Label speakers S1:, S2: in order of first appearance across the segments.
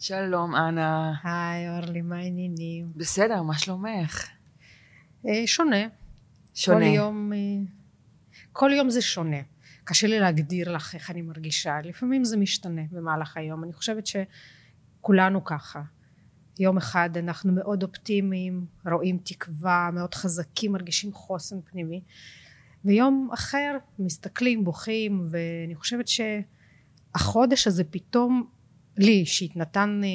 S1: שלום, אנה.
S2: היי, אורלי, מה העניינים?
S1: בסדר, מה שלומך?
S2: אה, שונה.
S1: שונה.
S2: כל יום, אה, כל יום זה שונה. קשה לי להגדיר לך איך אני מרגישה. לפעמים זה משתנה במהלך היום. אני חושבת שכולנו ככה. יום אחד אנחנו מאוד אופטימיים, רואים תקווה, מאוד חזקים, מרגישים חוסן פנימי. ויום אחר מסתכלים, בוכים, ואני חושבת שהחודש הזה פתאום לי אישית נתן אה,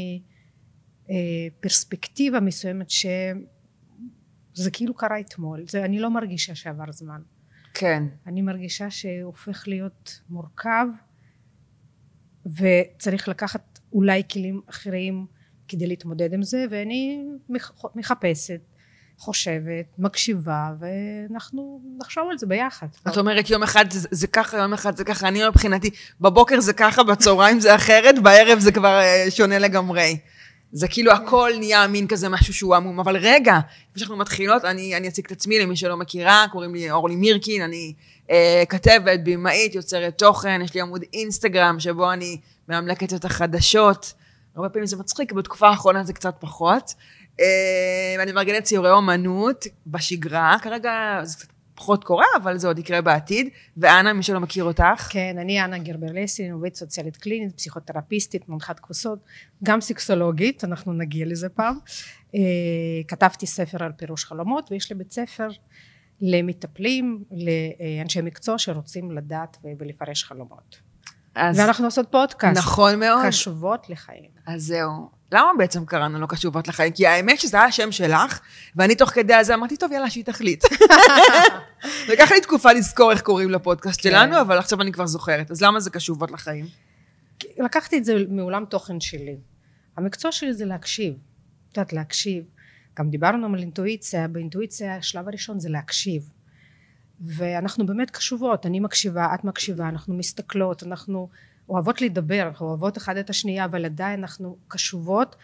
S2: אה, פרספקטיבה מסוימת שזה כאילו קרה אתמול. זה, אני לא מרגישה שעבר זמן.
S1: כן.
S2: אני מרגישה שהופך להיות מורכב וצריך לקחת אולי כלים אחרים כדי להתמודד עם זה ואני מח- מחפשת חושבת מקשיבה ואנחנו נחשוב על זה ביחד
S1: את אומרת יום אחד זה, זה ככה, יום אחד זה ככה. אני מבחינתי, בבוקר זה ככה, בצהריים זה אחרת, בערב זה כבר אה, שונה לגמרי. זה כאילו הכל נהיה מין כזה משהו שהוא עמום. אבל רגע, לפני שאנחנו מתחילות, אני, אני אציג את עצמי למי שלא מכירה, קוראים לי אורלי מירקין, אני אה, כתבת, במאית, יוצרת תוכן, יש לי עמוד אינסטגרם שבו אני ממלכת את החדשות. הרבה פעמים זה מצחיק, בתקופה האחרונה זה קצת פחות. אה, ואני מארגנת ציורי אומנות בשגרה, כרגע זה קצת פחות קורה, אבל זה עוד יקרה בעתיד. ואנה, מי שלא מכיר אותך.
S2: כן, אני אנה גרברלסי, עובדת סוציאלית קלינית, פסיכותרפיסטית, מונחת כוסות, גם סקסולוגית, אנחנו נגיע לזה פעם. אה, כתבתי ספר על פירוש חלומות, ויש לי בית ספר למטפלים, לאנשי מקצוע שרוצים לדעת ולפרש חלומות.
S1: אז
S2: ואנחנו עושות פודקאסט.
S1: נכון מאוד.
S2: קשובות לחיים.
S1: אז זהו. למה בעצם קראנו לו קשובות לחיים? כי האמת שזה היה השם שלך, ואני תוך כדי הזה אמרתי, טוב, יאללה, שהיא תחליט. לקח לי תקופה לזכור איך קוראים לפודקאסט
S2: כן.
S1: שלנו, אבל עכשיו אני כבר זוכרת. אז למה זה קשובות לחיים?
S2: לקחתי את זה מעולם תוכן שלי. המקצוע שלי זה להקשיב. את יודעת, להקשיב. גם דיברנו על אינטואיציה, באינטואיציה השלב הראשון זה להקשיב. ואנחנו באמת קשובות, אני מקשיבה, את מקשיבה, אנחנו מסתכלות, אנחנו אוהבות לדבר, אנחנו אוהבות אחד את השנייה, אבל עדיין אנחנו קשובות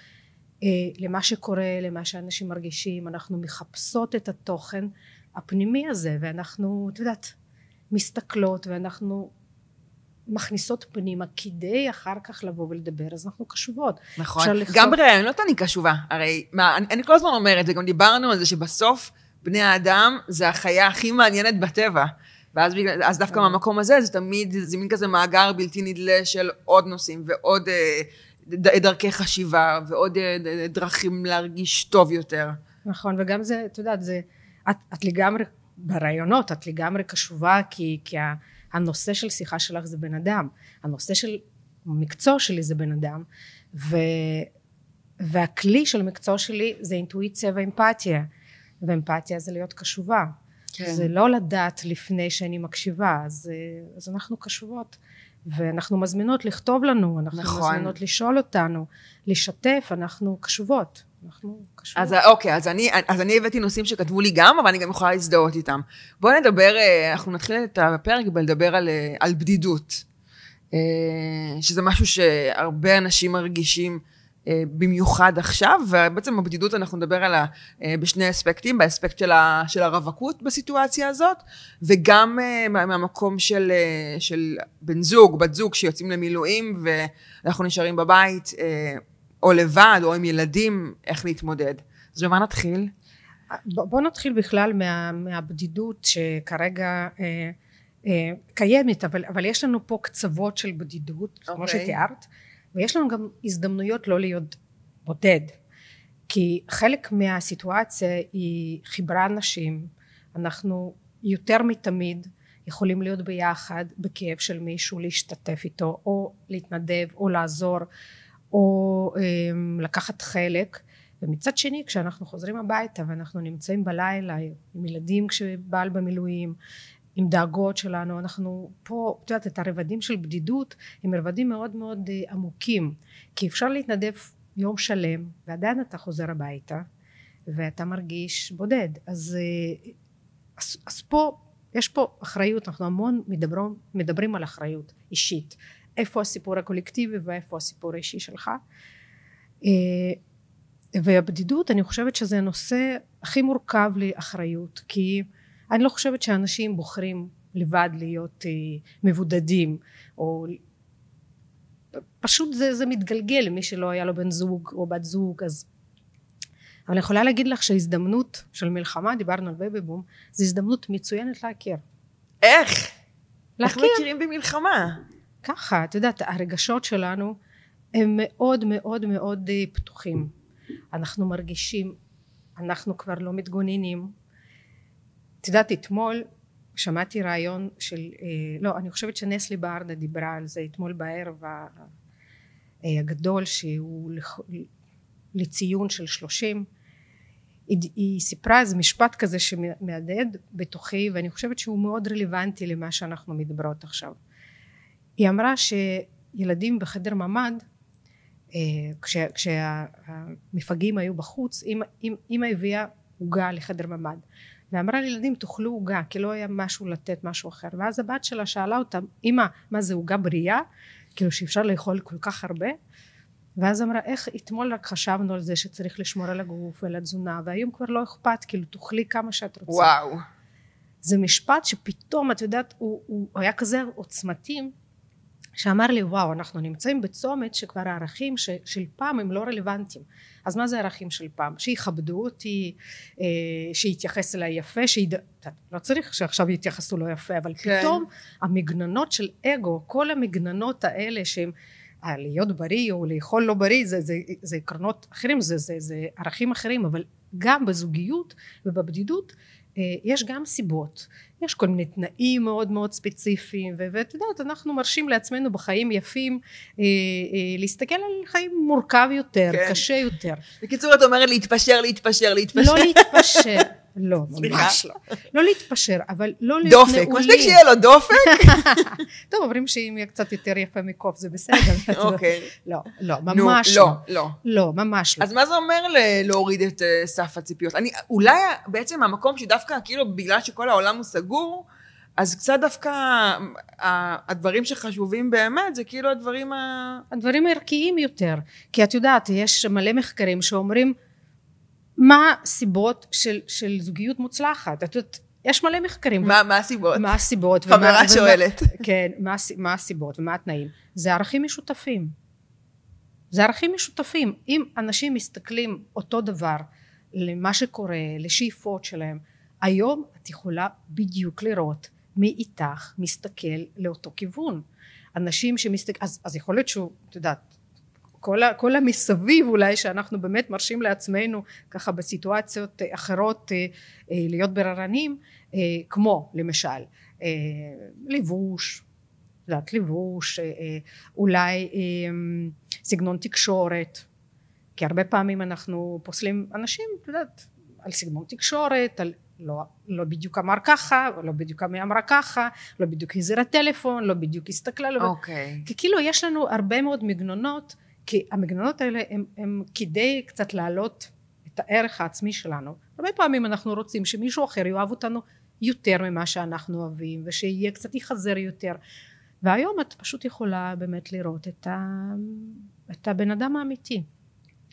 S2: אה, למה שקורה, למה שאנשים מרגישים, אנחנו מחפשות את התוכן הפנימי הזה, ואנחנו, את יודעת, מסתכלות, ואנחנו מכניסות פנימה כדי אחר כך לבוא ולדבר, אז אנחנו קשובות.
S1: נכון.
S2: לכתוב-
S1: גם בראיונות אני קשובה. הרי, מה, אני, אני כל הזמן אומרת, וגם דיברנו על זה שבסוף בני האדם זה החיה הכי מעניינת בטבע. ואז בגלל, אז דווקא מהמקום הזה, זה תמיד, זה מין כזה מאגר בלתי נדלה של עוד נושאים ועוד אה, דרכי חשיבה ועוד אה, דרכים להרגיש טוב יותר.
S2: נכון, וגם זה, את יודעת, זה, את, את לגמרי, ברעיונות, את לגמרי קשובה, כי, כי הנושא של שיחה שלך זה בן אדם, הנושא של המקצוע שלי זה בן אדם, ו, והכלי של המקצוע שלי זה אינטואיציה ואמפתיה, ואמפתיה זה להיות קשובה,
S1: כן.
S2: זה לא לדעת לפני שאני מקשיבה, אז, אה, אז אנחנו קשובות. ואנחנו מזמינות לכתוב לנו, אנחנו
S1: נכון.
S2: מזמינות לשאול אותנו, לשתף, אנחנו קשובות. אנחנו קשובות.
S1: אז אוקיי, אז אני, אז אני הבאתי נושאים שכתבו לי גם, אבל אני גם יכולה להזדהות איתם. בואו נדבר, אה, אנחנו נתחיל את הפרק בלדבר על, אה, על בדידות. שזה משהו שהרבה אנשים מרגישים במיוחד עכשיו, ובעצם בבדידות אנחנו נדבר עליה אה, בשני אספקטים, באספקט של, ה, של הרווקות בסיטואציה הזאת, וגם אה, מה- מהמקום של, אה, של בן זוג, בת זוג שיוצאים למילואים, ואנחנו נשארים בבית, אה, או לבד, או עם ילדים, איך להתמודד. אז במה נתחיל?
S2: בוא נתחיל בכלל מה, מהבדידות שכרגע אה, אה, קיימת אבל, אבל יש לנו פה קצוות של בדידות כמו
S1: אוקיי.
S2: שתיארת ויש לנו גם הזדמנויות לא להיות בודד כי חלק מהסיטואציה היא חיברה אנשים אנחנו יותר מתמיד יכולים להיות ביחד בכאב של מישהו להשתתף איתו או להתנדב או לעזור או אה, לקחת חלק. ומצד שני כשאנחנו חוזרים הביתה ואנחנו נמצאים בלילה עם ילדים כשבעל במילואים עם דאגות שלנו. אנחנו פה את יודעת את הרבדים של בדידות הם רבדים מאוד מאוד אה, עמוקים. כי אפשר להתנדב יום שלם ועדיין אתה חוזר הביתה ואתה מרגיש בודד. אז, אה, אז, אז פה יש פה אחריות. אנחנו המון מדברים, מדברים על אחריות אישית. איפה הסיפור הקולקטיבי ואיפה הסיפור האישי שלך? אה, והבדידות אני חושבת שזה הנושא הכי מורכב לאחריות כי אני לא חושבת שאנשים בוחרים לבד להיות אה, מבודדים או פשוט זה, זה מתגלגל למי שלא היה לו בן זוג או בת זוג אז אבל אני יכולה להגיד לך שהזדמנות של מלחמה דיברנו על בייבי בום זו הזדמנות מצוינת להכיר
S1: איך? איך
S2: להכיר
S1: מכירים במלחמה?
S2: ככה את יודעת הרגשות שלנו הם מאוד מאוד מאוד אה, פתוחים אנחנו מרגישים אנחנו כבר לא מתגוננים את יודעת אתמול שמעתי ריאיון של אה, לא אני חושבת שנסלי ברדה דיברה על זה אתמול בערב אה, הגדול שהוא לציון של שלושים. היא, היא סיפרה איזה משפט כזה שמהדהד בתוכי ואני חושבת שהוא מאוד רלוונטי למה שאנחנו מדברות עכשיו. היא אמרה שילדים בחדר ממ"ד אה, כשה- כשהמפגעים היו בחוץ אמא הביאה עוגה לחדר ממ"ד ואמרה לילדים תאכלו עוגה כי לא היה משהו לתת משהו אחר. ואז הבת שלה שאלה אותה אמא מה זה עוגה בריאה? כאילו שאפשר לאכול כל כך הרבה? ואז אמרה איך אתמול רק חשבנו על זה שצריך לשמור על הגוף ועל התזונה והיום כבר לא אכפת כאילו תאכלי כמה שאת רוצה.
S1: וואו.
S2: זה משפט שפתאום את יודעת הוא, הוא היה כזה עוצמתי שאמר לי וואו אנחנו נמצאים בצומת שכבר הערכים ש, של פעם הם לא רלוונטיים אז מה זה הערכים של פעם? שיכבדו אותי, אה, שיתייחס אליי יפה, שיד... לא צריך שעכשיו יתייחסו לא יפה אבל
S1: כן.
S2: פתאום המגננות של אגו כל המגננות האלה שהם אה, להיות בריא או לאכול לא בריא זה, זה, זה עקרונות אחרים זה, זה, זה ערכים אחרים אבל גם בזוגיות ובבדידות יש גם סיבות יש כל מיני תנאים מאוד מאוד ספציפיים ואת יודעת אנחנו מרשים לעצמנו בחיים יפים אה, אה, להסתכל על חיים מורכב יותר
S1: כן.
S2: קשה יותר
S1: בקיצור, את אומרת להתפשר, להתפשר, להתפשר.
S2: לא להתפשר לא. ממש לא לא להתפשר אבל לא להיות
S1: דופק.
S2: נעולים
S1: מספיק שיהיה לו דופק?
S2: טוב אומרים שאם יהיה קצת יותר יפה מקוף זה בסדר
S1: אוקיי.
S2: לא לא ממש
S1: לא,
S2: לא
S1: לא.
S2: לא ממש לא
S1: אז מה זה אומר להוריד את אה, סף הציפיות? אני, אולי בעצם המקום שדווקא כאילו בגלל שכל העולם הוא סגור, אז קצת דווקא ה- הדברים שחשובים באמת זה כאילו הדברים ה...
S2: הדברים הערכיים יותר כי את יודעת יש מלא מחקרים שאומרים מה הסיבות של, של זוגיות מוצלחת? את יודעת יש מלא מחקרים.
S1: מה מה הסיבות?
S2: מה הסיבות
S1: חברה
S2: ומה,
S1: שואלת.
S2: ומה, כן מה, מה הסיבות ומה התנאים? זה ערכים משותפים. זה ערכים משותפים. אם אנשים מסתכלים אותו דבר למה שקורה לשאיפות שלהם היום את יכולה בדיוק לראות מי איתך מסתכל לאותו כיוון. אנשים שמסתכל אז, אז יכול להיות שהוא את יודעת כל, ה, כל המסביב אולי שאנחנו באמת מרשים לעצמנו ככה בסיטואציות אה, אחרות אה, אה, להיות בררנים כמו למשל לבוש יודעת לבוש אולי סגנון תקשורת כי הרבה פעמים אנחנו פוסלים אנשים את יודעת על סגנון תקשורת על לא, לא בדיוק אמר ככה לא בדיוק אמרה ככה לא בדיוק הזירה טלפון לא בדיוק הסתכלה לא
S1: אוקיי.
S2: כי כאילו יש לנו הרבה מאוד מגננות כי המגננות האלה הם, הם כדי קצת להעלות את הערך העצמי שלנו. הרבה פעמים אנחנו רוצים שמישהו אחר יאהב אותנו יותר ממה שאנחנו אוהבים ושיהיה קצת יחזר יותר. והיום את פשוט יכולה באמת לראות את, ה, את הבן אדם האמיתי.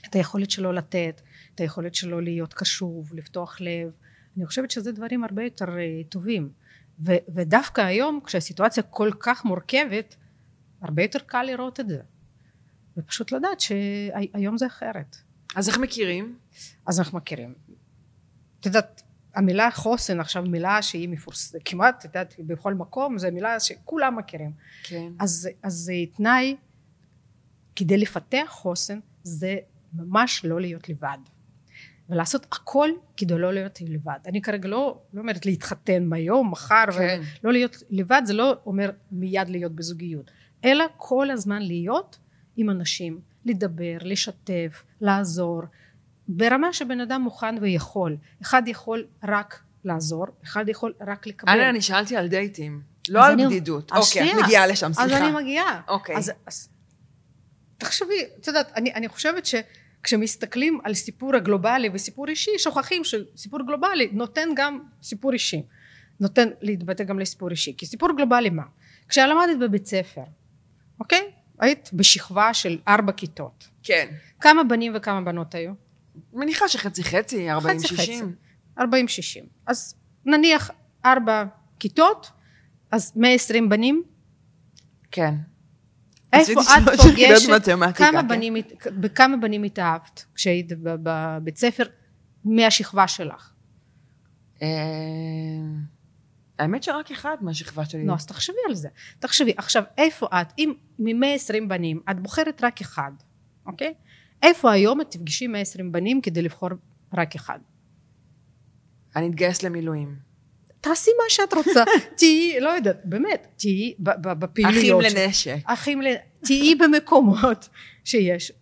S2: את היכולת שלו לתת את היכולת שלו להיות קשוב לפתוח לב. אני חושבת שזה דברים הרבה יותר אה, טובים. ו, ודווקא היום כשהסיטואציה כל כך מורכבת הרבה יותר קל לראות את זה ופשוט לדעת שהיום זה אחרת
S1: אז איך מכירים?
S2: אז אנחנו מכירים את יודעת המילה חוסן עכשיו מילה שהיא מפורסמת כמעט את יודעת בכל מקום זו מילה שכולם מכירים
S1: כן.
S2: אז, אז זה תנאי כדי לפתח חוסן זה ממש לא להיות לבד ולעשות הכל כדי לא להיות לבד אני כרגע לא, לא אומרת להתחתן מהיום מחר
S1: כן.
S2: ולא להיות לבד זה לא אומר מיד להיות בזוגיות אלא כל הזמן להיות עם אנשים לדבר לשתף לעזור ברמה שבן אדם מוכן ויכול אחד יכול רק לעזור אחד יכול רק לקבל
S1: אנה, אני שאלתי על דייטים. לא
S2: אז
S1: על
S2: אני-
S1: בדידות.
S2: אז
S1: אוקיי, את. מגיעה לשם,
S2: אז
S1: סליחה.
S2: אני מגיעה
S1: אוקיי.
S2: אז, אז תחשבי את יודעת אני, אני חושבת שכשמסתכלים על סיפור הגלובלי וסיפור אישי שוכחים שסיפור גלובלי נותן גם סיפור אישי נותן להתבטא גם לסיפור אישי כי סיפור גלובלי מה כשלמדת בבית ספר אוקיי היית בשכבה של ארבע כיתות
S1: כן.
S2: כמה בנים וכמה בנות היו?
S1: מניחה שחצי חצי, 40-60.
S2: חצי חצי. 40-60 אז נניח ארבע כיתות אז 120 בנים
S1: כן.
S2: איפה את פוגשת,
S1: מתמטיקה,
S2: כמה
S1: כן.
S2: בנים, בכמה בנים התאהבת כשהיית בבית ספר מהשכבה שלך?
S1: האמת שרק אחד מהשכבה שלי.
S2: לא, אז תחשבי על זה. תחשבי, עכשיו, איפה את, אם מ-120 בנים, את בוחרת רק אחד, אוקיי? איפה היום את תפגשי 120 בנים כדי לבחור רק אחד?
S1: אני אתגייס למילואים.
S2: תעשי מה שאת רוצה. תהיי, לא יודעת, באמת, תהיי
S1: אחים
S2: בפעילויות. של-
S1: לנשק.
S2: אחים ל... תהיי במקומות שיש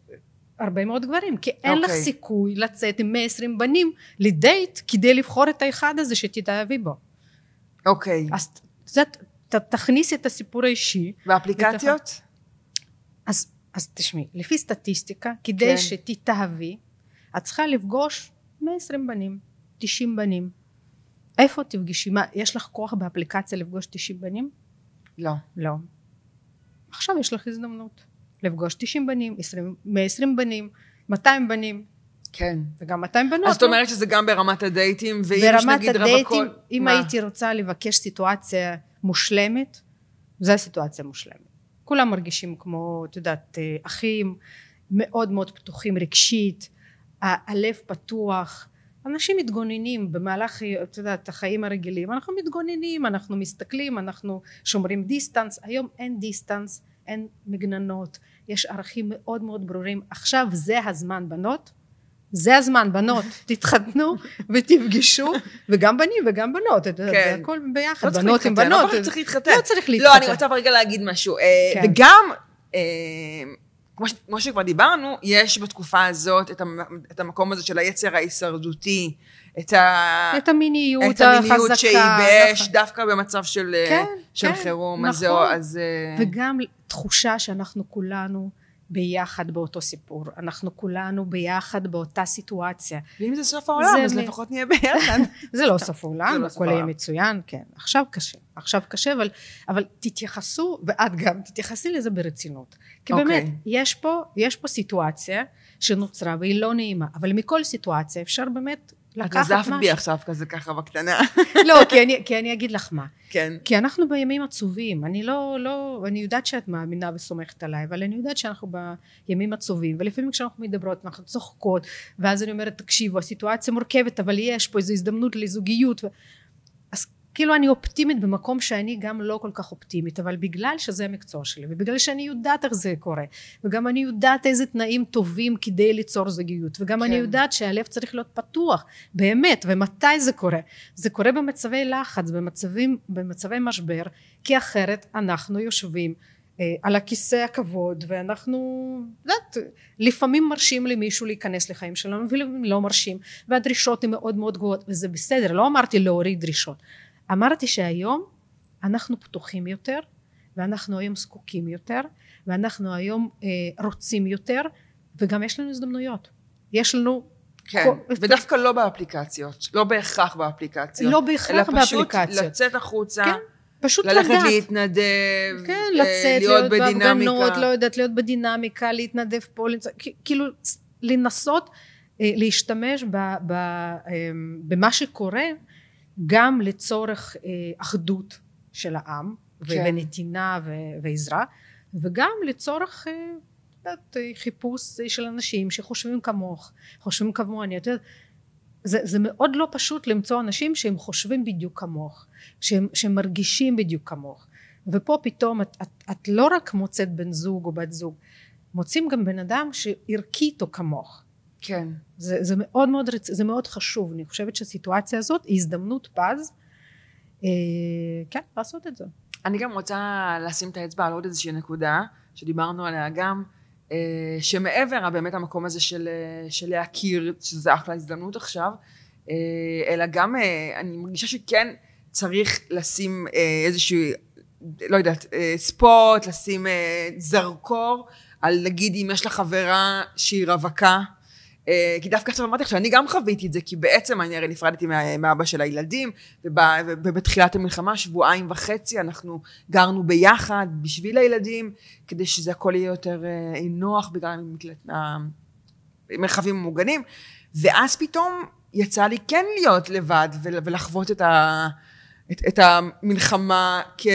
S2: הרבה מאוד גברים, כי אין לך
S1: אוקיי.
S2: סיכוי לצאת עם 120 בנים לדייט כדי לבחור את האחד הזה שתתאהבי בו.
S1: אוקיי.
S2: אז את יודעת, ת- תכניסי את הסיפור האישי.
S1: ואפליקציות?
S2: אז, אז תשמעי, לפי סטטיסטיקה, כדי
S1: כן.
S2: שתתאהבי, את צריכה לפגוש 120 בנים, 90 בנים. איפה תפגשי? מה, יש לך כוח באפליקציה לפגוש 90 בנים?
S1: לא.
S2: לא. עכשיו יש לך הזדמנות לפגוש 90 בנים, 20, 120 בנים, 200 בנים,
S1: כן.
S2: וגם 200 בנות.
S1: אז את
S2: לא?
S1: אומרת שזה גם ברמת הדייטים, ואם יש
S2: ברמת
S1: נגיד
S2: הדייטים,
S1: רווקות...
S2: אם
S1: מה?
S2: הייתי רוצה לבקש סיטואציה מושלמת, זו הסיטואציה מושלמת. כולם מרגישים כמו, את יודעת, אה, אחים, מאוד מאוד פתוחים רגשית, הלב פתוח. אנשים מתגוננים במהלך, את יודעת, החיים הרגילים. אנחנו מתגוננים, אנחנו מסתכלים, אנחנו שומרים דיסטנס. היום אין דיסטנס, אין מגננות, יש ערכים מאוד מאוד ברורים. עכשיו זה הזמן, בנות. זה הזמן, בנות, תתחתנו ותפגשו, וגם בנים וגם בנות,
S1: כן.
S2: זה הכל ביחד,
S1: לא
S2: בנות עם
S1: לא
S2: בנות.
S1: בהכרח צריך להתחתן.
S2: לא צריך להתחתן.
S1: לא, אני רוצה רגע להגיד משהו. אה,
S2: כן.
S1: וגם, אה, כמו ש- כמו שכבר דיברנו, יש בתקופה הזאת את המ- את המקום הזה של היצר ההישרדותי, את ה...
S2: את המיניות
S1: את המיניות
S2: החזקה.
S1: שהיא באש,
S2: נכון.
S1: דווקא במצב של, אה,
S2: כן,
S1: של
S2: כן,
S1: חירום. אז
S2: נכון.
S1: אז... אה,
S2: וגם תחושה שאנחנו כולנו ביחד באותו סיפור, אנחנו כולנו ביחד באותה סיטואציה.
S1: ואם זה סוף העולם,
S2: זה
S1: אז
S2: מ-
S1: לפחות נהיה ביחד.
S2: זה לא סוף העולם,
S1: לא
S2: הכל יהיה. מצוין, כן. עכשיו קשה, עכשיו קשה, אבל, אבל תתייחסו, ואת גם תתייחסי לזה ברצינות. כי
S1: אוקיי.
S2: באמת, יש פה, יש פה סיטואציה שנוצרה והיא לא נעימה, אבל מכל סיטואציה אפשר באמת
S1: את
S2: לקחת
S1: נזפת בי
S2: משהו.
S1: עכשיו כזה ככה בקטנה.
S2: לא, כי אני, כי אני אגיד לך מה.
S1: כן.
S2: כי אנחנו בימים עצובים, אני לא, לא, אני יודעת שאת מאמינה וסומכת עליי, אבל אני יודעת שאנחנו בימים עצובים, ולפעמים כשאנחנו מדברות אנחנו צוחקות, ואז אני אומרת, תקשיבו, הסיטואציה מורכבת, אבל יש פה איזו הזדמנות לזוגיות, ו... כאילו אני אופטימית במקום שאני גם לא כל כך אופטימית, אבל בגלל שזה המקצוע שלי, ובגלל שאני יודעת איך זה קורה, וגם אני יודעת איזה תנאים טובים כדי ליצור זוגיות, וגם
S1: כן.
S2: אני יודעת שהלב צריך להיות פתוח, באמת, ומתי זה קורה? זה קורה במצבי לחץ, במצבים, במצבי משבר, כי אחרת אנחנו יושבים אה, על הכיסא הכבוד, ואנחנו, יודעת, לפעמים מרשים למישהו להיכנס לחיים שלנו, ולפעמים לא מרשים, והדרישות הן מאוד מאוד גבוהות, וזה בסדר, לא אמרתי להוריד דרישות. אמרתי שהיום אנחנו פתוחים יותר, ואנחנו היום זקוקים יותר, ואנחנו היום אה, רוצים יותר, וגם יש לנו הזדמנויות. יש לנו
S1: כן,
S2: כל-
S1: ודווקא לא באפליקציות, לא בהכרח באפליקציות.
S2: לא בהכרח
S1: אלא פשוט
S2: באפליקציות.
S1: לצאת החוצה,
S2: כן, פשוט
S1: ללכת
S2: לדעת.
S1: להתנדב,
S2: כן,
S1: אה,
S2: לצאת,
S1: להיות
S2: להיות בהפגנות,
S1: בדינמיקה.
S2: לא יודעת, להיות בדינמיקה, להתנדב פה. כ- כאילו לנסות אה, להשתמש ב, ב, אה, במה שקורה גם לצורך אה, אחדות של העם
S1: כן.
S2: ונתינה ועזרה וגם לצורך אה, יודעת, אה, חיפוש של אנשים שחושבים כמוך, חושבים כמוני, את יודעת זה, זה מאוד לא פשוט למצוא אנשים שהם חושבים בדיוק כמוך, שהם, שהם מרגישים בדיוק כמוך. ופה פתאום את, את, את לא רק מוצאת בן זוג או בת זוג, מוצאים גם בן אדם שערכי איתו כמוך.
S1: כן.
S2: זה, זה מאוד מאוד. זה מאוד חשוב. אני חושבת שהסיטואציה הזאת היא הזדמנות פז, אה, כן, לעשות את זה.
S1: אני גם רוצה לשים את האצבע על עוד איזושהי נקודה, שדיברנו עליה גם, אה, שמעבר באמת המקום הזה של, אה, של להכיר, שזה אחלה הזדמנות עכשיו, אה, אלא גם אה, אני מרגישה שכן צריך לשים אה, איזשהו, לא יודעת, אה, ספוט, לשים אה, זרקור, על נגיד אם יש לך חברה שהיא רווקה, כי דווקא עכשיו אמרתי לך שאני גם חוויתי את זה, כי בעצם אני הרי נפרדתי מאבא של הילדים, וב- ובתחילת המלחמה, שבועיים וחצי, אנחנו גרנו ביחד בשביל הילדים, כדי שזה הכל יהיה יותר אה, נוח בגלל המרחבים המוגנים, ואז פתאום יצא לי כן להיות לבד ול- ולחוות את, ה, את, את המלחמה כ,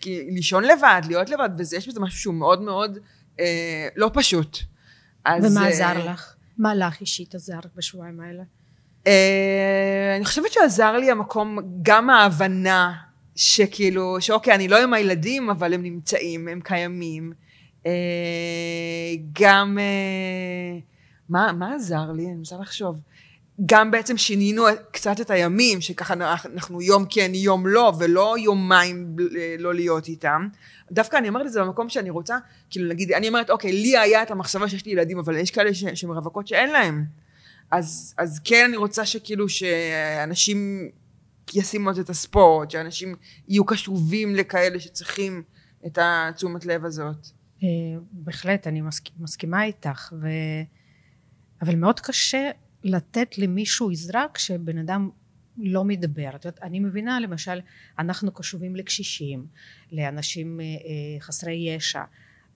S1: כ... לישון לבד, להיות לבד, וזה, יש בזה משהו שהוא מאוד מאוד אה, לא פשוט.
S2: אז, ומה עזר אה, לך? מה לך אישית עזר בשבועיים האלה?
S1: אה, אני חושבת שעזר לי המקום, גם ההבנה שכאילו, שאוקיי, אני לא עם הילדים, אבל הם נמצאים, הם קיימים. אה, גם, אה, מה, מה עזר לי? אני מנסה לחשוב. גם בעצם שינינו קצת את הימים, שככה אנחנו יום כן, יום לא, ולא יומיים לא להיות איתם. דווקא אני אומרת את זה במקום שאני רוצה, כאילו נגיד, אני אומרת, אוקיי, לי היה את המחשבה שיש לי ילדים, אבל יש כאלה שהן רווקות שאין להם. אז, אז כן אני רוצה שכאילו שאנשים ישימו את הספורט, שאנשים יהיו קשובים לכאלה שצריכים את התשומת לב הזאת.
S2: אה, בהחלט, אני מסכימה איתך, ו... אבל מאוד קשה לתת למישהו עזרה כשבן אדם לא מדבר. את יודעת, אני מבינה למשל, אנחנו קשובים לקשישים, לאנשים אה, אה, חסרי ישע,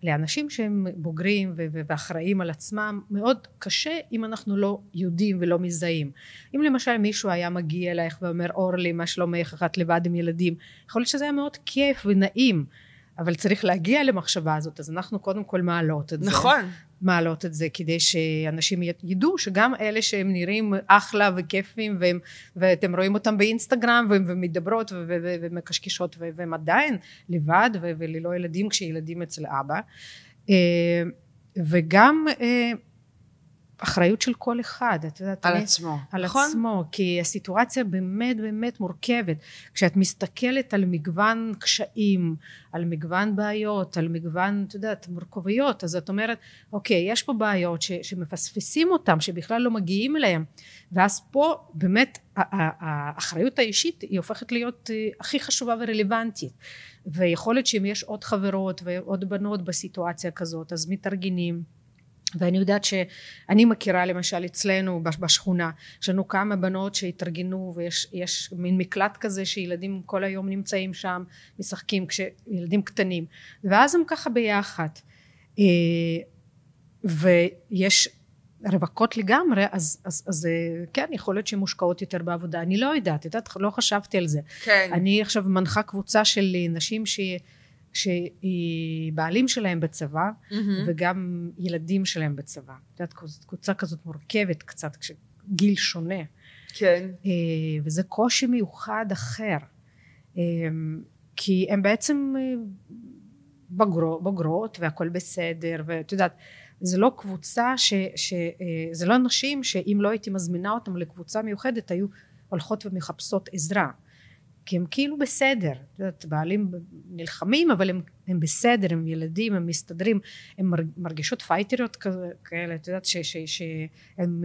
S2: לאנשים שהם בוגרים ואחראים על עצמם מאוד קשה אם אנחנו לא יודעים ולא מזהים. אם למשל מישהו היה מגיע אלייך ואומר אורלי מה שלומך? אחת לבד עם ילדים. יכול להיות שזה היה מאוד כיף ונעים אבל צריך להגיע למחשבה הזאת אז אנחנו קודם כל מעלות את
S1: זה. נכון
S2: מעלות את זה כדי שאנשים ידעו שגם אלה שהם נראים אחלה וכיפים והם, ואתם רואים אותם באינסטגרם ומדברות ומקשקשות והם עדיין לבד וללא ילדים כשילדים אצל אבא. אה, וגם אה, אחריות של כל אחד, את יודעת,
S1: על אני, עצמו,
S2: על נכון? עצמו, כי הסיטואציה באמת באמת מורכבת. כשאת מסתכלת על מגוון קשיים, על מגוון בעיות, על מגוון, את יודעת, מורכבויות, אז את אומרת, אוקיי, יש פה בעיות ש, שמפספסים אותם, שבכלל לא מגיעים אליהם, ואז פה באמת האחריות האישית היא הופכת להיות אה, הכי חשובה ורלוונטית. ויכול להיות שאם יש עוד חברות ועוד בנות בסיטואציה כזאת, אז מתארגנים. ואני יודעת שאני מכירה למשל אצלנו בשכונה יש לנו כמה בנות שהתארגנו ויש מין מקלט כזה שילדים כל היום נמצאים שם משחקים כשילדים קטנים. ואז הם ככה ביחד. אה, ויש רווקות לגמרי אז, אז, אז אה, כן יכול להיות שהן מושקעות יותר בעבודה. אני לא יודעת, יודעת לא חשבתי על זה.
S1: כן.
S2: אני עכשיו מנחה קבוצה של נשים ש... שהיא בעלים שלהם בצבא mm-hmm. וגם ילדים שלהם בצבא. את יודעת, קבוצה כזאת מורכבת קצת, גיל שונה.
S1: כן.
S2: אה, וזה קושי מיוחד אחר. אה, כי הם בעצם אה, בוגרות, בוגרות והכל בסדר, ואת יודעת, זה לא קבוצה ש... ש זה לא נשים שאם לא הייתי מזמינה אותם לקבוצה מיוחדת היו הולכות ומחפשות עזרה. כי הם כאילו בסדר, את יודעת, בעלים נלחמים אבל הם, הם בסדר, הם ילדים, הם מסתדרים, הם מרגישות פייטריות כאלה, את יודעת, שהם,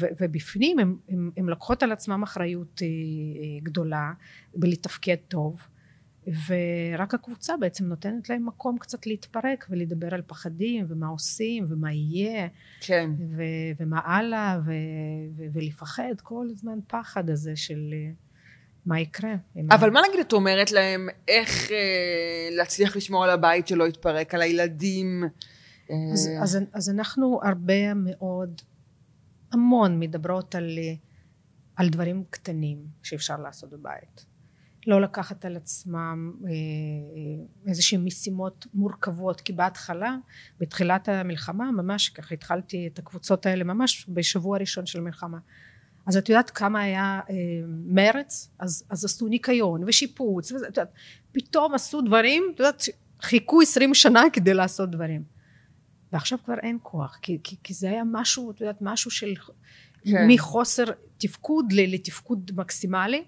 S2: ובפנים הם, הם, הם לוקחות על עצמם אחריות אה, אה, גדולה בלתפקד טוב, ורק הקבוצה בעצם נותנת להם מקום קצת להתפרק ולדבר על פחדים ומה עושים ומה יהיה
S1: כן.
S2: ו- ומה הלאה ו- ו- ולפחד כל הזמן פחד הזה של מה יקרה.
S1: אבל מה נגיד את אומרת להם, איך אה, להצליח לשמור על הבית שלא יתפרק, על הילדים?
S2: אז, אה... אז, אז אנחנו הרבה מאוד, המון מדברות על, על דברים קטנים שאפשר לעשות בבית. לא לקחת על עצמם אה, אה איזשהן משימות מורכבות, כי בהתחלה, בתחילת המלחמה, ממש ככה התחלתי את הקבוצות האלה ממש בשבוע הראשון של המלחמה. אז את יודעת כמה היה אה, מרץ? אז, אז עשו ניקיון ושיפוץ וזה, את יודעת, פתאום עשו דברים את יודעת חיכו עשרים שנה כדי לעשות דברים. ועכשיו כבר אין כוח כי, כי, כי זה היה משהו את יודעת משהו של כן. מחוסר תפקוד לתפקוד מקסימלי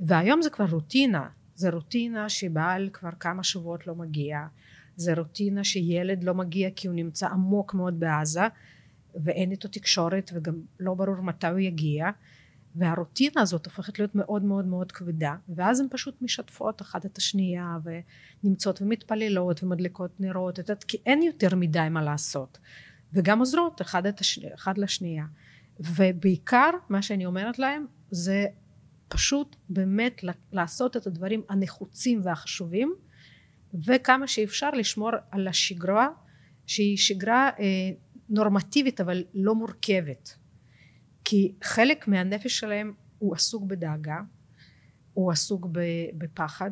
S2: והיום זה כבר רוטינה. זה רוטינה שבעל כבר כמה שבועות לא מגיע. זה רוטינה שילד לא מגיע כי הוא נמצא עמוק מאוד בעזה ואין איתו תקשורת וגם לא ברור מתי הוא יגיע. והרוטינה הזאת הופכת להיות מאוד מאוד מאוד כבדה ואז הן פשוט משתפות אחת את השנייה ונמצאות ומתפללות ומדליקות נרות כי אין יותר מדי מה לעשות. וגם עוזרות אחד, הש... אחד לשנייה. ובעיקר מה שאני אומרת להם זה פשוט באמת לעשות את הדברים הנחוצים והחשובים וכמה שאפשר לשמור על השגרה שהיא שגרה אה, נורמטיבית אבל לא מורכבת. כי חלק מהנפש שלהם הוא עסוק בדאגה הוא עסוק בפחד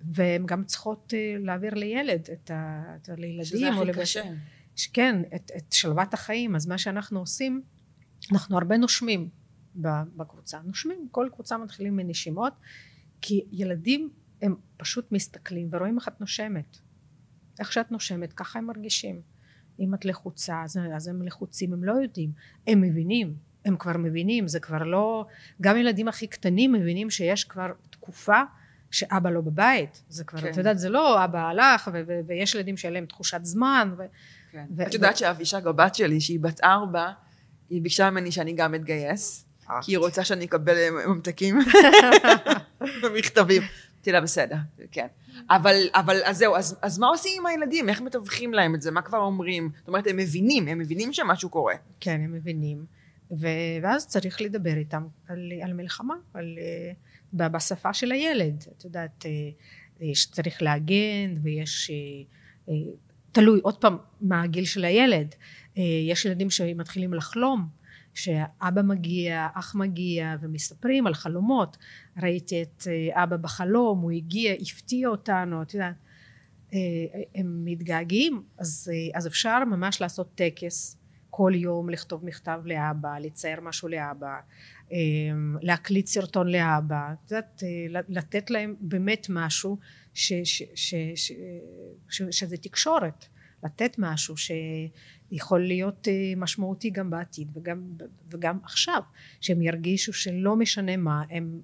S2: והן גם צריכות אה, להעביר לילד את ה... לילדים
S1: שזה הכי לבש... קשה.
S2: כן את, את שלוות החיים. אז מה שאנחנו עושים אנחנו הרבה נושמים בקבוצה. נושמים כל קבוצה מתחילים מנשימות כי ילדים הם פשוט מסתכלים ורואים איך את נושמת. איך שאת נושמת ככה הם מרגישים אם את לחוצה אז, אז הם לחוצים הם לא יודעים הם מבינים הם כבר מבינים זה כבר לא גם ילדים הכי קטנים מבינים שיש כבר תקופה שאבא לא בבית זה כבר כן. את יודעת זה לא אבא הלך ו- ו- ויש ילדים שאין להם תחושת זמן ו-
S1: כן. ו- את יודעת ו- שאבישג הבת שלי שהיא בת ארבע היא ביקשה ממני שאני גם אתגייס אה. כי היא רוצה שאני אקבל ממתקים ומכתבים לה בסדר כן אבל, אבל אז זהו, אז, אז מה עושים עם הילדים? איך מתווכים להם את זה? מה כבר אומרים? זאת אומרת, הם מבינים, הם מבינים שמשהו קורה.
S2: כן, הם מבינים. ו, ואז צריך לדבר איתם על, על מלחמה, על, בשפה של הילד. את יודעת, uh, יש, צריך להגן ויש... Uh, uh, תלוי, עוד פעם, מה הגיל של הילד. יש ילדים שמתחילים לחלום. שאבא מגיע, אח מגיע ומספרים על חלומות. ראיתי את אה, אבא בחלום, הוא הגיע, הפתיע אותנו, את יודעת. אה, הם מתגעגעים, אז, אה, אז אפשר ממש לעשות טקס כל יום, לכתוב מכתב לאבא, לצייר משהו לאבא, להקליט סרטון לאבא, את יודעת, לתת להם באמת משהו ש, ש, ש, ש, ש, שזה תקשורת, לתת משהו שיכול להיות משמעותי גם בעתיד וגם, וגם עכשיו, שהם ירגישו שלא משנה מה, הם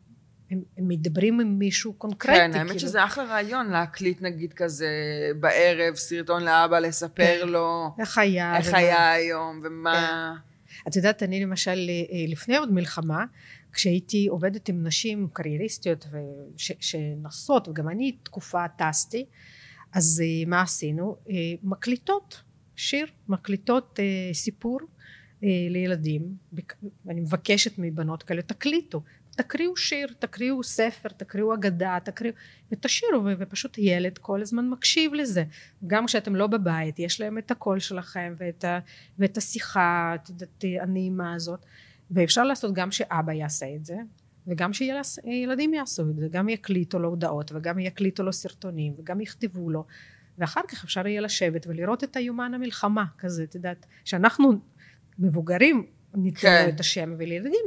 S2: הם, הם מדברים עם מישהו קונקרטי.
S1: כן, האמת כאילו. שזה אחלה רעיון להקליט נגיד כזה בערב, סרטון לאבא, לספר כן. לו.
S2: איך היה.
S1: איך ומה... היה היום, ומה...
S2: כן. את יודעת, אני למשל, אה, לפני עוד מלחמה, כשהייתי עובדת עם נשים קרייריסטיות וש, שנסות, וגם אני תקופה טסתי, אז אה, מה עשינו? אה, מקליטות שיר, מקליטות סיפור לילדים, ואני מבקשת מבנות כאלה, תקליטו, תקריאו שיר, תקריאו ספר, תקריאו אגדה, תקריאו ותשאירו ופשוט ילד כל הזמן מקשיב לזה. גם כשאתם לא בבית יש להם את הקול שלכם ואת, ה, ואת השיחה הנעימה הזאת. ואפשר לעשות גם שאבא יעשה את זה וגם שילדים יעשו את זה גם יקליטו לו הודעות וגם יקליטו לו סרטונים וגם יכתבו לו ואחר כך אפשר יהיה לשבת ולראות את היומן המלחמה כזה את יודעת שאנחנו מבוגרים ניתן כן. את השם, ולילדים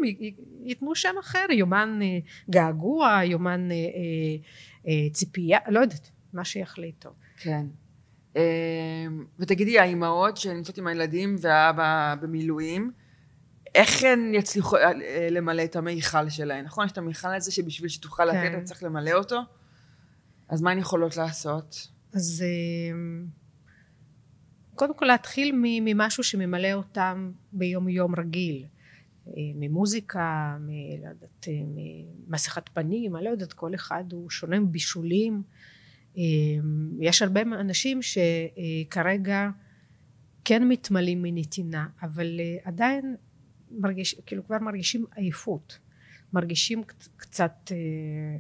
S2: ייתנו שם אחר, יומן אה, געגוע, יומן אה, אה, ציפייה, לא יודעת, מה שיחליטו.
S1: כן. ותגידי, האימהות שנמצאות עם הילדים והאבא במילואים, איך הן יצליחו למלא את המיכל שלהן? נכון? יש את המיכל הזה שבשביל שתוכל כן. לתת, צריך למלא אותו? אז מה הן יכולות לעשות?
S2: אז קודם כל להתחיל ממשהו שממלא אותם ביום יום רגיל אה, ממוזיקה, מ, לא יודעת, אה, ממסכת פנים, אני לא יודעת, כל אחד הוא שונה מבישולים. אה, יש הרבה אנשים שכרגע כן מתמלאים מנתינה, אבל עדיין מרגיש, כאילו כבר מרגישים עייפות, מרגישים קצת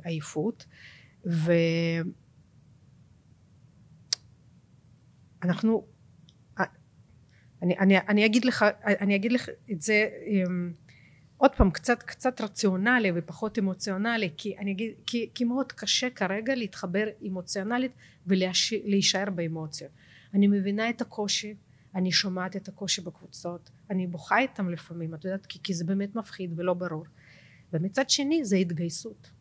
S2: עייפות, ואנחנו אני, אני, אני אגיד לך, אני אגיד לך את זה אמ, עוד פעם קצת קצת רציונלי ופחות אמוציונלי כי אני אגיד כי, כי מאוד קשה כרגע להתחבר אמוציונלית ולהישאר באמוציות אני מבינה את הקושי אני שומעת את הקושי בקבוצות אני בוכה איתם לפעמים את יודעת כי, כי זה באמת מפחיד ולא ברור ומצד שני זה התגייסות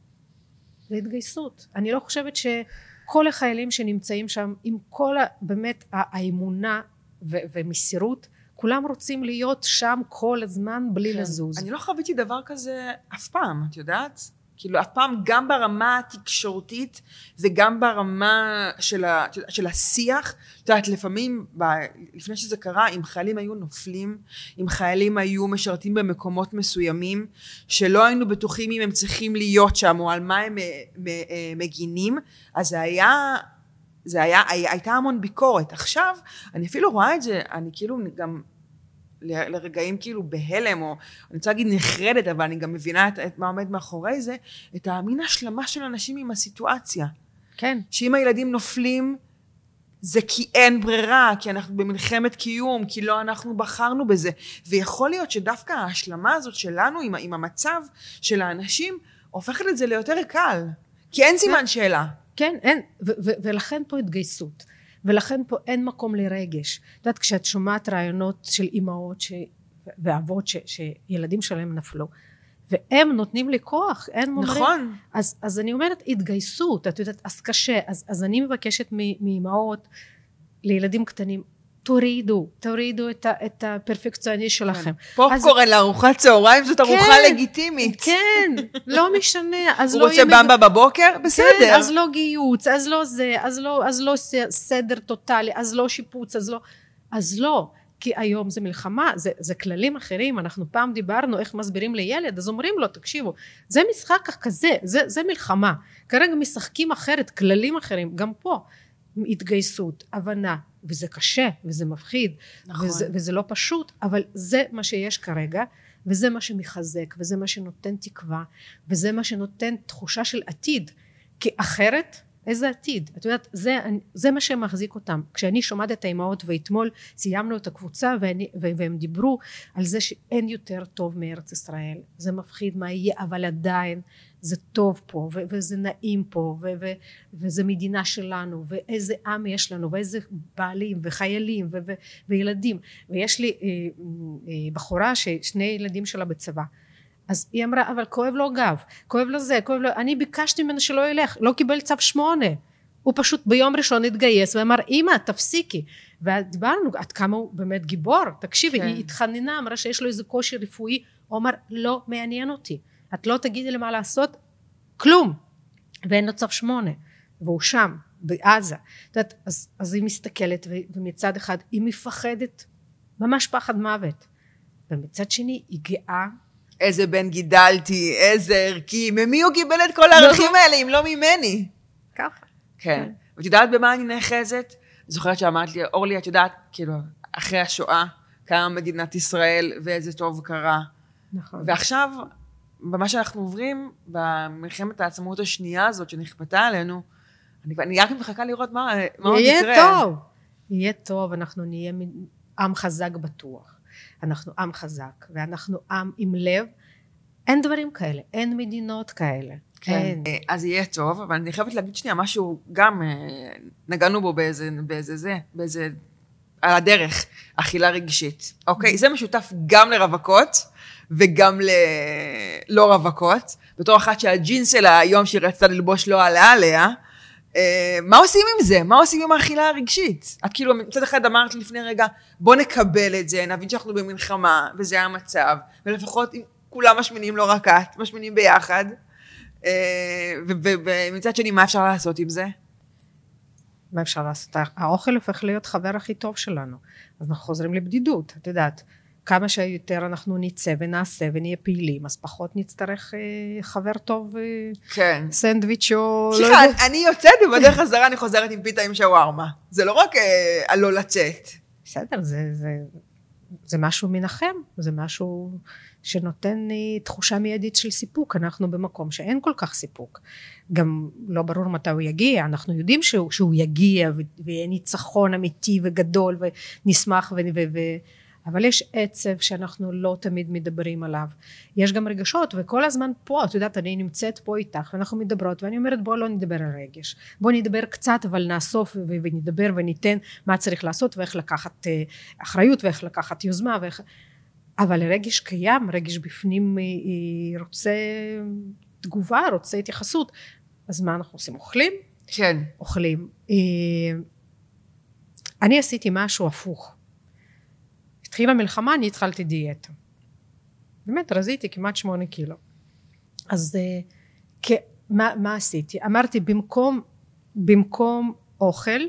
S2: זה התגייסות אני לא חושבת שכל החיילים שנמצאים שם עם כל באמת האמונה ו- ומסירות כולם רוצים להיות שם כל הזמן בלי כן. לזוז.
S1: אני לא חוויתי דבר כזה אף פעם, את יודעת? כאילו אף פעם גם ברמה התקשורתית וגם ברמה של, ה, של השיח, את יודעת לפעמים ב, לפני שזה קרה אם חיילים היו נופלים, אם חיילים היו משרתים במקומות מסוימים שלא היינו בטוחים אם הם צריכים להיות שם או על מה הם אה, מגינים אז זה היה זה היה, הייתה המון ביקורת. עכשיו, אני אפילו רואה את זה, אני כאילו גם לרגעים כאילו בהלם, או אני רוצה להגיד נחרדת, אבל אני גם מבינה את, את מה עומד מאחורי זה, את המין השלמה של אנשים עם הסיטואציה.
S2: כן.
S1: שאם הילדים נופלים, זה כי אין ברירה, כי אנחנו במלחמת קיום, כי לא אנחנו בחרנו בזה. ויכול להיות שדווקא ההשלמה הזאת שלנו עם, עם המצב של האנשים, הופכת את זה ליותר קל. כי אין סימן שאלה.
S2: כן, אין, ו- ו- ולכן פה התגייסות. ולכן פה אין מקום לרגש. את יודעת, כשאת שומעת רעיונות של אימהות ש... ואבות ש... שילדים שלהם נפלו, והם נותנים לי כוח, הם אומרים...
S1: נכון.
S2: אז, אז אני אומרת, התגייסות, את יודעת, אז קשה. אז, אז אני מבקשת מאימהות לילדים קטנים, תורידו, תורידו את, ה, את הפרפקציוני שלכם.
S1: פופקורן אז... לארוחת צהריים זאת ארוחה כן, לגיטימית.
S2: כן, לא משנה. אז
S1: הוא
S2: לא
S1: רוצה במבה בבוקר? בסדר.
S2: כן, אז לא גיוץ, אז לא זה, אז לא, אז לא סדר טוטאלי, אז לא שיפוץ, אז לא... אז לא. כי היום זה מלחמה, זה, זה כללים אחרים, אנחנו פעם דיברנו איך מסבירים לילד, אז אומרים לו, תקשיבו, זה משחק כזה, זה, זה מלחמה, כרגע משחקים אחרת, כללים אחרים, גם פה, התגייסות, הבנה, וזה קשה, וזה מפחיד, נכון. וזה, וזה לא פשוט, אבל זה מה שיש כרגע, וזה מה שמחזק, וזה מה שנותן תקווה, וזה מה שנותן תחושה של עתיד, כי אחרת איזה עתיד? את יודעת, זה, זה מה שמחזיק אותם. כשאני שומעת את האימהות, ואתמול סיימנו את הקבוצה, ואני, והם דיברו על זה שאין יותר טוב מארץ ישראל. זה מפחיד מה יהיה, אבל עדיין זה טוב פה, ו- וזה נעים פה, ו- ו- וזה מדינה שלנו, ואיזה עם יש לנו, ואיזה בעלים, וחיילים, ו- ו- וילדים. ויש לי אה, אה, בחורה ששני ילדים שלה בצבא. אז היא אמרה אבל כואב לו גב כואב לו זה כואב לו אני ביקשתי ממנו שלא ילך לא קיבל צו שמונה. הוא פשוט ביום ראשון התגייס ואמר אמא תפסיקי. ודיברנו עד כמה הוא באמת גיבור? תקשיבי כן. היא התחננה אמרה שיש לו איזה קושי רפואי. הוא אמר לא מעניין אותי את לא תגידי לי מה לעשות כלום. ואין לו צו שמונה והוא שם בעזה. יודעת, אז, אז היא מסתכלת ומצד אחד היא מפחדת ממש פחד מוות. ומצד שני היא גאה
S1: איזה בן גידלתי, איזה ערכי, ממי הוא קיבל את כל הערכים נכון. האלה אם לא ממני?
S2: ככה.
S1: כן. ואת יודעת במה אני נאחזת? זוכרת שאמרת לי, אורלי, את יודעת, כאילו, אחרי השואה, קמה מדינת ישראל ואיזה טוב קרה.
S2: נכון.
S1: ועכשיו, במה שאנחנו עוברים, במלחמת העצמאות השנייה הזאת שנכפתה עלינו, אני, אני רק מחכה לראות מה, מה עוד יקרה.
S2: יהיה טוב. יהיה טוב, אנחנו נהיה עם חזק בטוח. אנחנו עם חזק ואנחנו עם עם לב אין דברים כאלה אין מדינות כאלה
S1: כן. אין. אז יהיה טוב אבל אני חייבת להגיד שנייה משהו גם אה, נגענו בו באיזה באיזה זה באיזה על הדרך אכילה רגשית אוקיי זה משותף גם לרווקות וגם ללא רווקות בתור אחת שהג'ינס שלה היום שהיא רצתה ללבוש לא עלה עליה אה, מה עושים עם זה? מה עושים עם האכילה הרגשית? את כאילו מצד אחד אמרת לפני רגע, בוא נקבל את זה, נבין שאנחנו במלחמה, וזה המצב, ולפחות אם כולם משמינים, לא רק את, משמינים ביחד. אה, ומצד שני, מה אפשר לעשות עם זה?
S2: מה אפשר לעשות? האוכל הופך להיות חבר הכי טוב שלנו. אז אנחנו חוזרים לבדידות, את יודעת. כמה שיותר אנחנו נצא ונעשה ונהיה פעילים, אז פחות נצטרך אה, חבר טוב, אה,
S1: כן.
S2: סנדוויץ' או...
S1: לא סליחה, לא אני יוצאת ובדרך חזרה אני חוזרת עם פיתה עם שווארמה. זה לא רק אה, הלא לצאת.
S2: בסדר, זה, זה, זה משהו מנחם, זה משהו שנותן לי תחושה מיידית של סיפוק. אנחנו במקום שאין כל כך סיפוק. גם לא ברור מתי הוא יגיע, אנחנו יודעים שהוא, שהוא יגיע ויהיה ניצחון אמיתי וגדול ונשמח ו... ו, ו אבל יש עצב שאנחנו לא תמיד מדברים עליו. יש גם רגשות וכל הזמן פה את יודעת אני נמצאת פה איתך ואנחנו מדברות ואני אומרת בוא לא נדבר על רגש בוא נדבר קצת אבל נאסוף ונדבר וניתן מה צריך לעשות ואיך לקחת אה, אחריות ואיך לקחת יוזמה ואיך אבל רגש קיים רגש בפנים אה, אה, רוצה תגובה רוצה התייחסות. אז מה אנחנו עושים? אוכלים?
S1: כן.
S2: אוכלים. אני עשיתי משהו הפוך התחילה המלחמה אני התחלתי דיאטה. באמת רזיתי כמעט שמונה קילו. אז uh, כ- מה, מה עשיתי? אמרתי במקום, במקום אוכל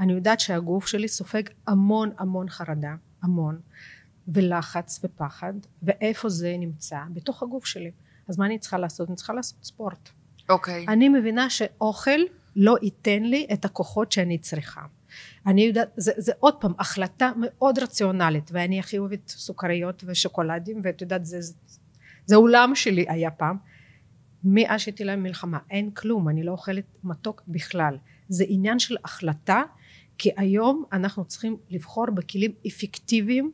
S2: אני יודעת שהגוף שלי סופג המון המון חרדה המון ולחץ ופחד ואיפה זה נמצא? בתוך הגוף שלי אז מה אני צריכה לעשות? אני צריכה לעשות ספורט
S1: אוקיי okay.
S2: אני מבינה שאוכל לא ייתן לי את הכוחות שאני צריכה אני יודעת, זה, זה עוד פעם החלטה מאוד רציונלית ואני הכי אוהבת סוכריות ושוקולדים ואת יודעת זה, זה, זה עולם שלי היה פעם. מאז שתהיה מלחמה אין כלום אני לא אוכלת מתוק בכלל. זה עניין של החלטה כי היום אנחנו צריכים לבחור בכלים אפקטיביים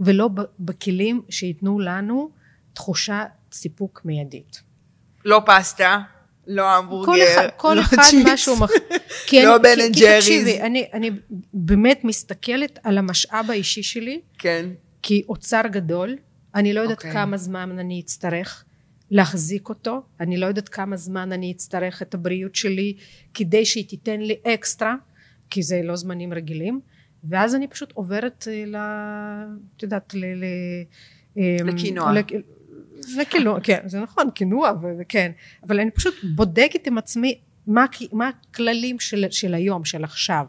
S2: ולא בכלים שייתנו לנו תחושה סיפוק מיידית.
S1: לא פסטה, לא המבורגר,
S2: כל אחד, כל
S1: לא
S2: אחד
S1: צ'יפס.
S2: משהו מח... כי
S1: לא
S2: אני-
S1: בן
S2: כי-
S1: אנד
S2: כי
S1: ג'ריז.
S2: תקשיבי, אני, אני באמת מסתכלת על המשאב האישי שלי
S1: כן,
S2: כאוצר גדול, אני לא יודעת
S1: אוקיי.
S2: כמה זמן אני אצטרך להחזיק אותו, אני לא יודעת כמה זמן אני אצטרך את הבריאות שלי כדי שהיא תיתן לי אקסטרה, כי זה לא זמנים רגילים, ואז אני פשוט עוברת אה, ל... את יודעת, ל... ל...
S1: לקינוע.
S2: לק- לקינוע, כן, זה נכון, קינוע, ו- וכן, אבל אני פשוט בודקת עם עצמי מה, מה הכללים של, של היום, של עכשיו.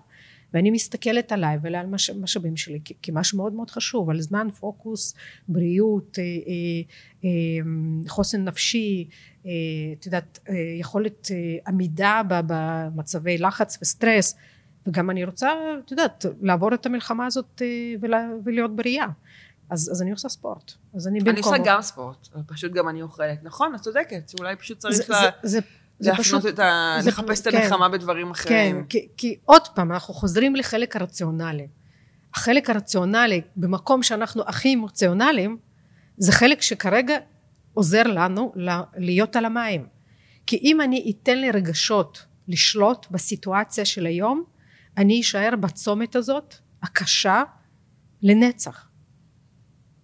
S2: ואני מסתכלת עליי ועל המש- המשאבים שלי כ- כמשהו מאוד מאוד חשוב, על זמן, פוקוס, בריאות, אה, אה, אה, חוסן נפשי, אה, את יודעת, אה, יכולת אה, עמידה במצבי לחץ וסטרס, וגם אני רוצה, את יודעת, לעבור את המלחמה הזאת אה, ולה- ולהיות בריאה. אז, אז אני עושה ספורט. אז אני במקום...
S1: אני עושה גם ספורט, פשוט גם אני אוכלת. נכון, את צודקת, אולי פשוט צריך
S2: זה,
S1: לה-
S2: זה, זה, זה
S1: להפנות
S2: פשוט...
S1: את ה...
S2: זה-
S1: לחפש את
S2: כן.
S1: הנחמה בדברים
S2: כן,
S1: אחרים.
S2: כי, כי עוד פעם, אנחנו חוזרים לחלק הרציונלי. החלק הרציונלי, במקום שאנחנו הכי אמוציונליים, זה חלק שכרגע עוזר לנו להיות על המים. כי אם אני אתן לרגשות לשלוט בסיטואציה של היום, אני אשאר בצומת הזאת, הקשה, לנצח.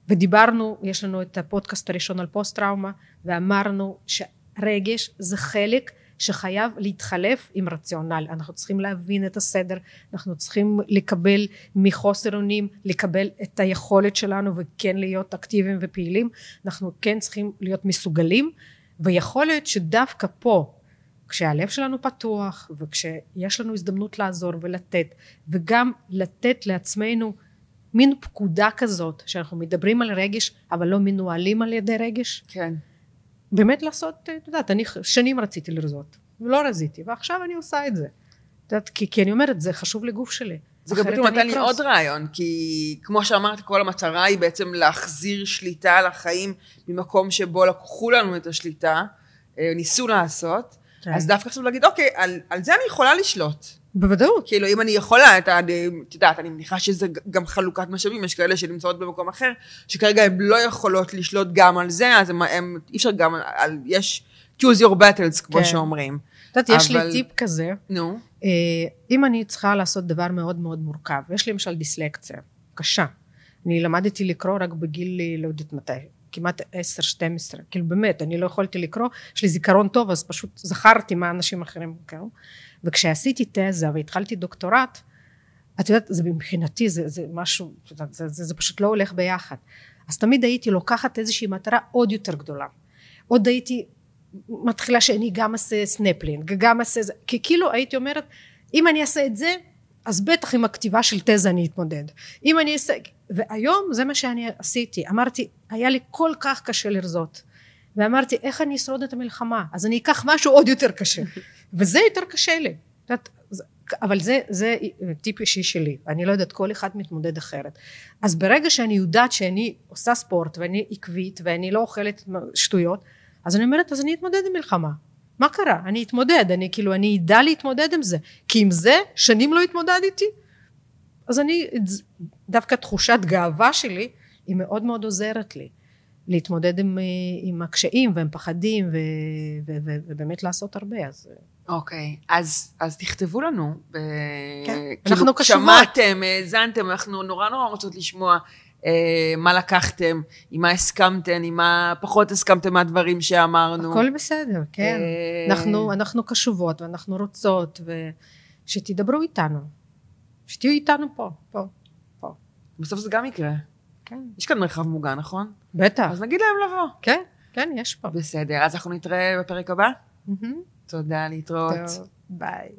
S2: ודיברנו, יש לנו את הפודקאסט הראשון על פוסט טראומה, ואמרנו שרגש זה חלק שחייב להתחלף עם רציונל. אנחנו צריכים להבין את הסדר, אנחנו צריכים לקבל מחוסר אונים, לקבל את היכולת שלנו וכן להיות אקטיביים ופעילים. אנחנו כן צריכים להיות מסוגלים, ויכול להיות שדווקא פה, כשהלב שלנו פתוח וכשיש לנו הזדמנות לעזור ולתת, וגם לתת לעצמנו מין פקודה כזאת שאנחנו מדברים על רגש אבל לא מנוהלים על ידי רגש
S1: כן.
S2: באמת לעשות את יודעת אני שנים רציתי לרזות ולא רזיתי ועכשיו אני עושה את זה את יודעת, כי, כי אני אומרת זה חשוב לגוף שלי
S1: זה גם פתאום נתן לי. עוד רעיון, כי כמו שאמרת, כל המטרה היא בעצם להחזיר שליטה על החיים ממקום שבו לקחו לנו את השליטה, אה, ניסו לעשות,
S2: כן.
S1: אז דווקא עכשיו להגיד, אוקיי, על, על זה אני יכולה לשלוט.
S2: בוודאות.
S1: כאילו, אם אני יכולה, את יודעת, אני מניחה שזה גם חלוקת משאבים, יש כאלה שנמצאות במקום אחר, שכרגע הן לא יכולות לשלוט גם על זה, אז הם אי אפשר גם על, יש choose your battles, כמו
S2: כן.
S1: שאומרים.
S2: את יודעת יש לי טיפ כזה.
S1: נו,
S2: אה, אם אני צריכה לעשות דבר מאוד מאוד מורכב יש לי למשל דיסלקציה קשה. אני למדתי לקרוא רק בגיל אה, לא יודעת מתי כמעט 10-12 כאילו באמת אני לא יכולתי לקרוא יש לי זיכרון טוב אז פשוט זכרתי מה אנשים אחרים קראו וכשעשיתי תזה והתחלתי דוקטורט את יודעת זה מבחינתי זה, זה משהו יודעת, זה, זה, זה פשוט לא הולך ביחד. אז תמיד הייתי לוקחת איזושהי מטרה עוד יותר גדולה. עוד הייתי מתחילה שאני גם אעשה סנפלינג גם אעשה זה כי כאילו הייתי אומרת אם אני אעשה את זה אז בטח עם הכתיבה של תזה אני אתמודד. אם אני אעשה והיום זה מה שאני עשיתי. אמרתי היה לי כל כך קשה לרזות ואמרתי איך אני אשרוד את המלחמה? אז אני אקח משהו עוד יותר קשה. וזה יותר קשה לי. אבל זה, זה טיפ אישי שלי. אני לא יודעת כל אחד מתמודד אחרת. אז ברגע שאני יודעת שאני עושה ספורט ואני עקבית ואני לא אוכלת שטויות אז אני אומרת אז אני אתמודד עם מלחמה. מה קרה? אני אתמודד. אני כאילו אני אדע להתמודד עם זה. כי עם זה שנים לא התמודדתי אז אני דווקא תחושת גאווה שלי היא מאוד מאוד עוזרת לי להתמודד עם, אה, עם הקשיים ועם פחדים ו, ו, ו, ובאמת לעשות הרבה אז אה,
S1: אוקיי, אז, אז תכתבו לנו. ב...
S2: כן,
S1: כאילו,
S2: אנחנו קשובות.
S1: שמעתם, האזנתם, אנחנו נורא נורא רוצות לשמוע אה, מה לקחתם, עם מה הסכמתם, עם מה פחות הסכמתם מהדברים שאמרנו.
S2: הכל בסדר כן
S1: אה,
S2: אנחנו, אנחנו קשובות ואנחנו רוצות ושתדברו איתנו שתהיו איתנו פה פה פה
S1: בסוף זה גם יקרה.
S2: כן
S1: יש כאן מרחב מוגן, נכון?
S2: בטח
S1: אז נגיד להם לבוא.
S2: כן כן יש פה
S1: בסדר, אז אנחנו נתראה בפרק הבא.
S2: מהמם.
S1: תודה, להתראות.
S2: טוב, ביי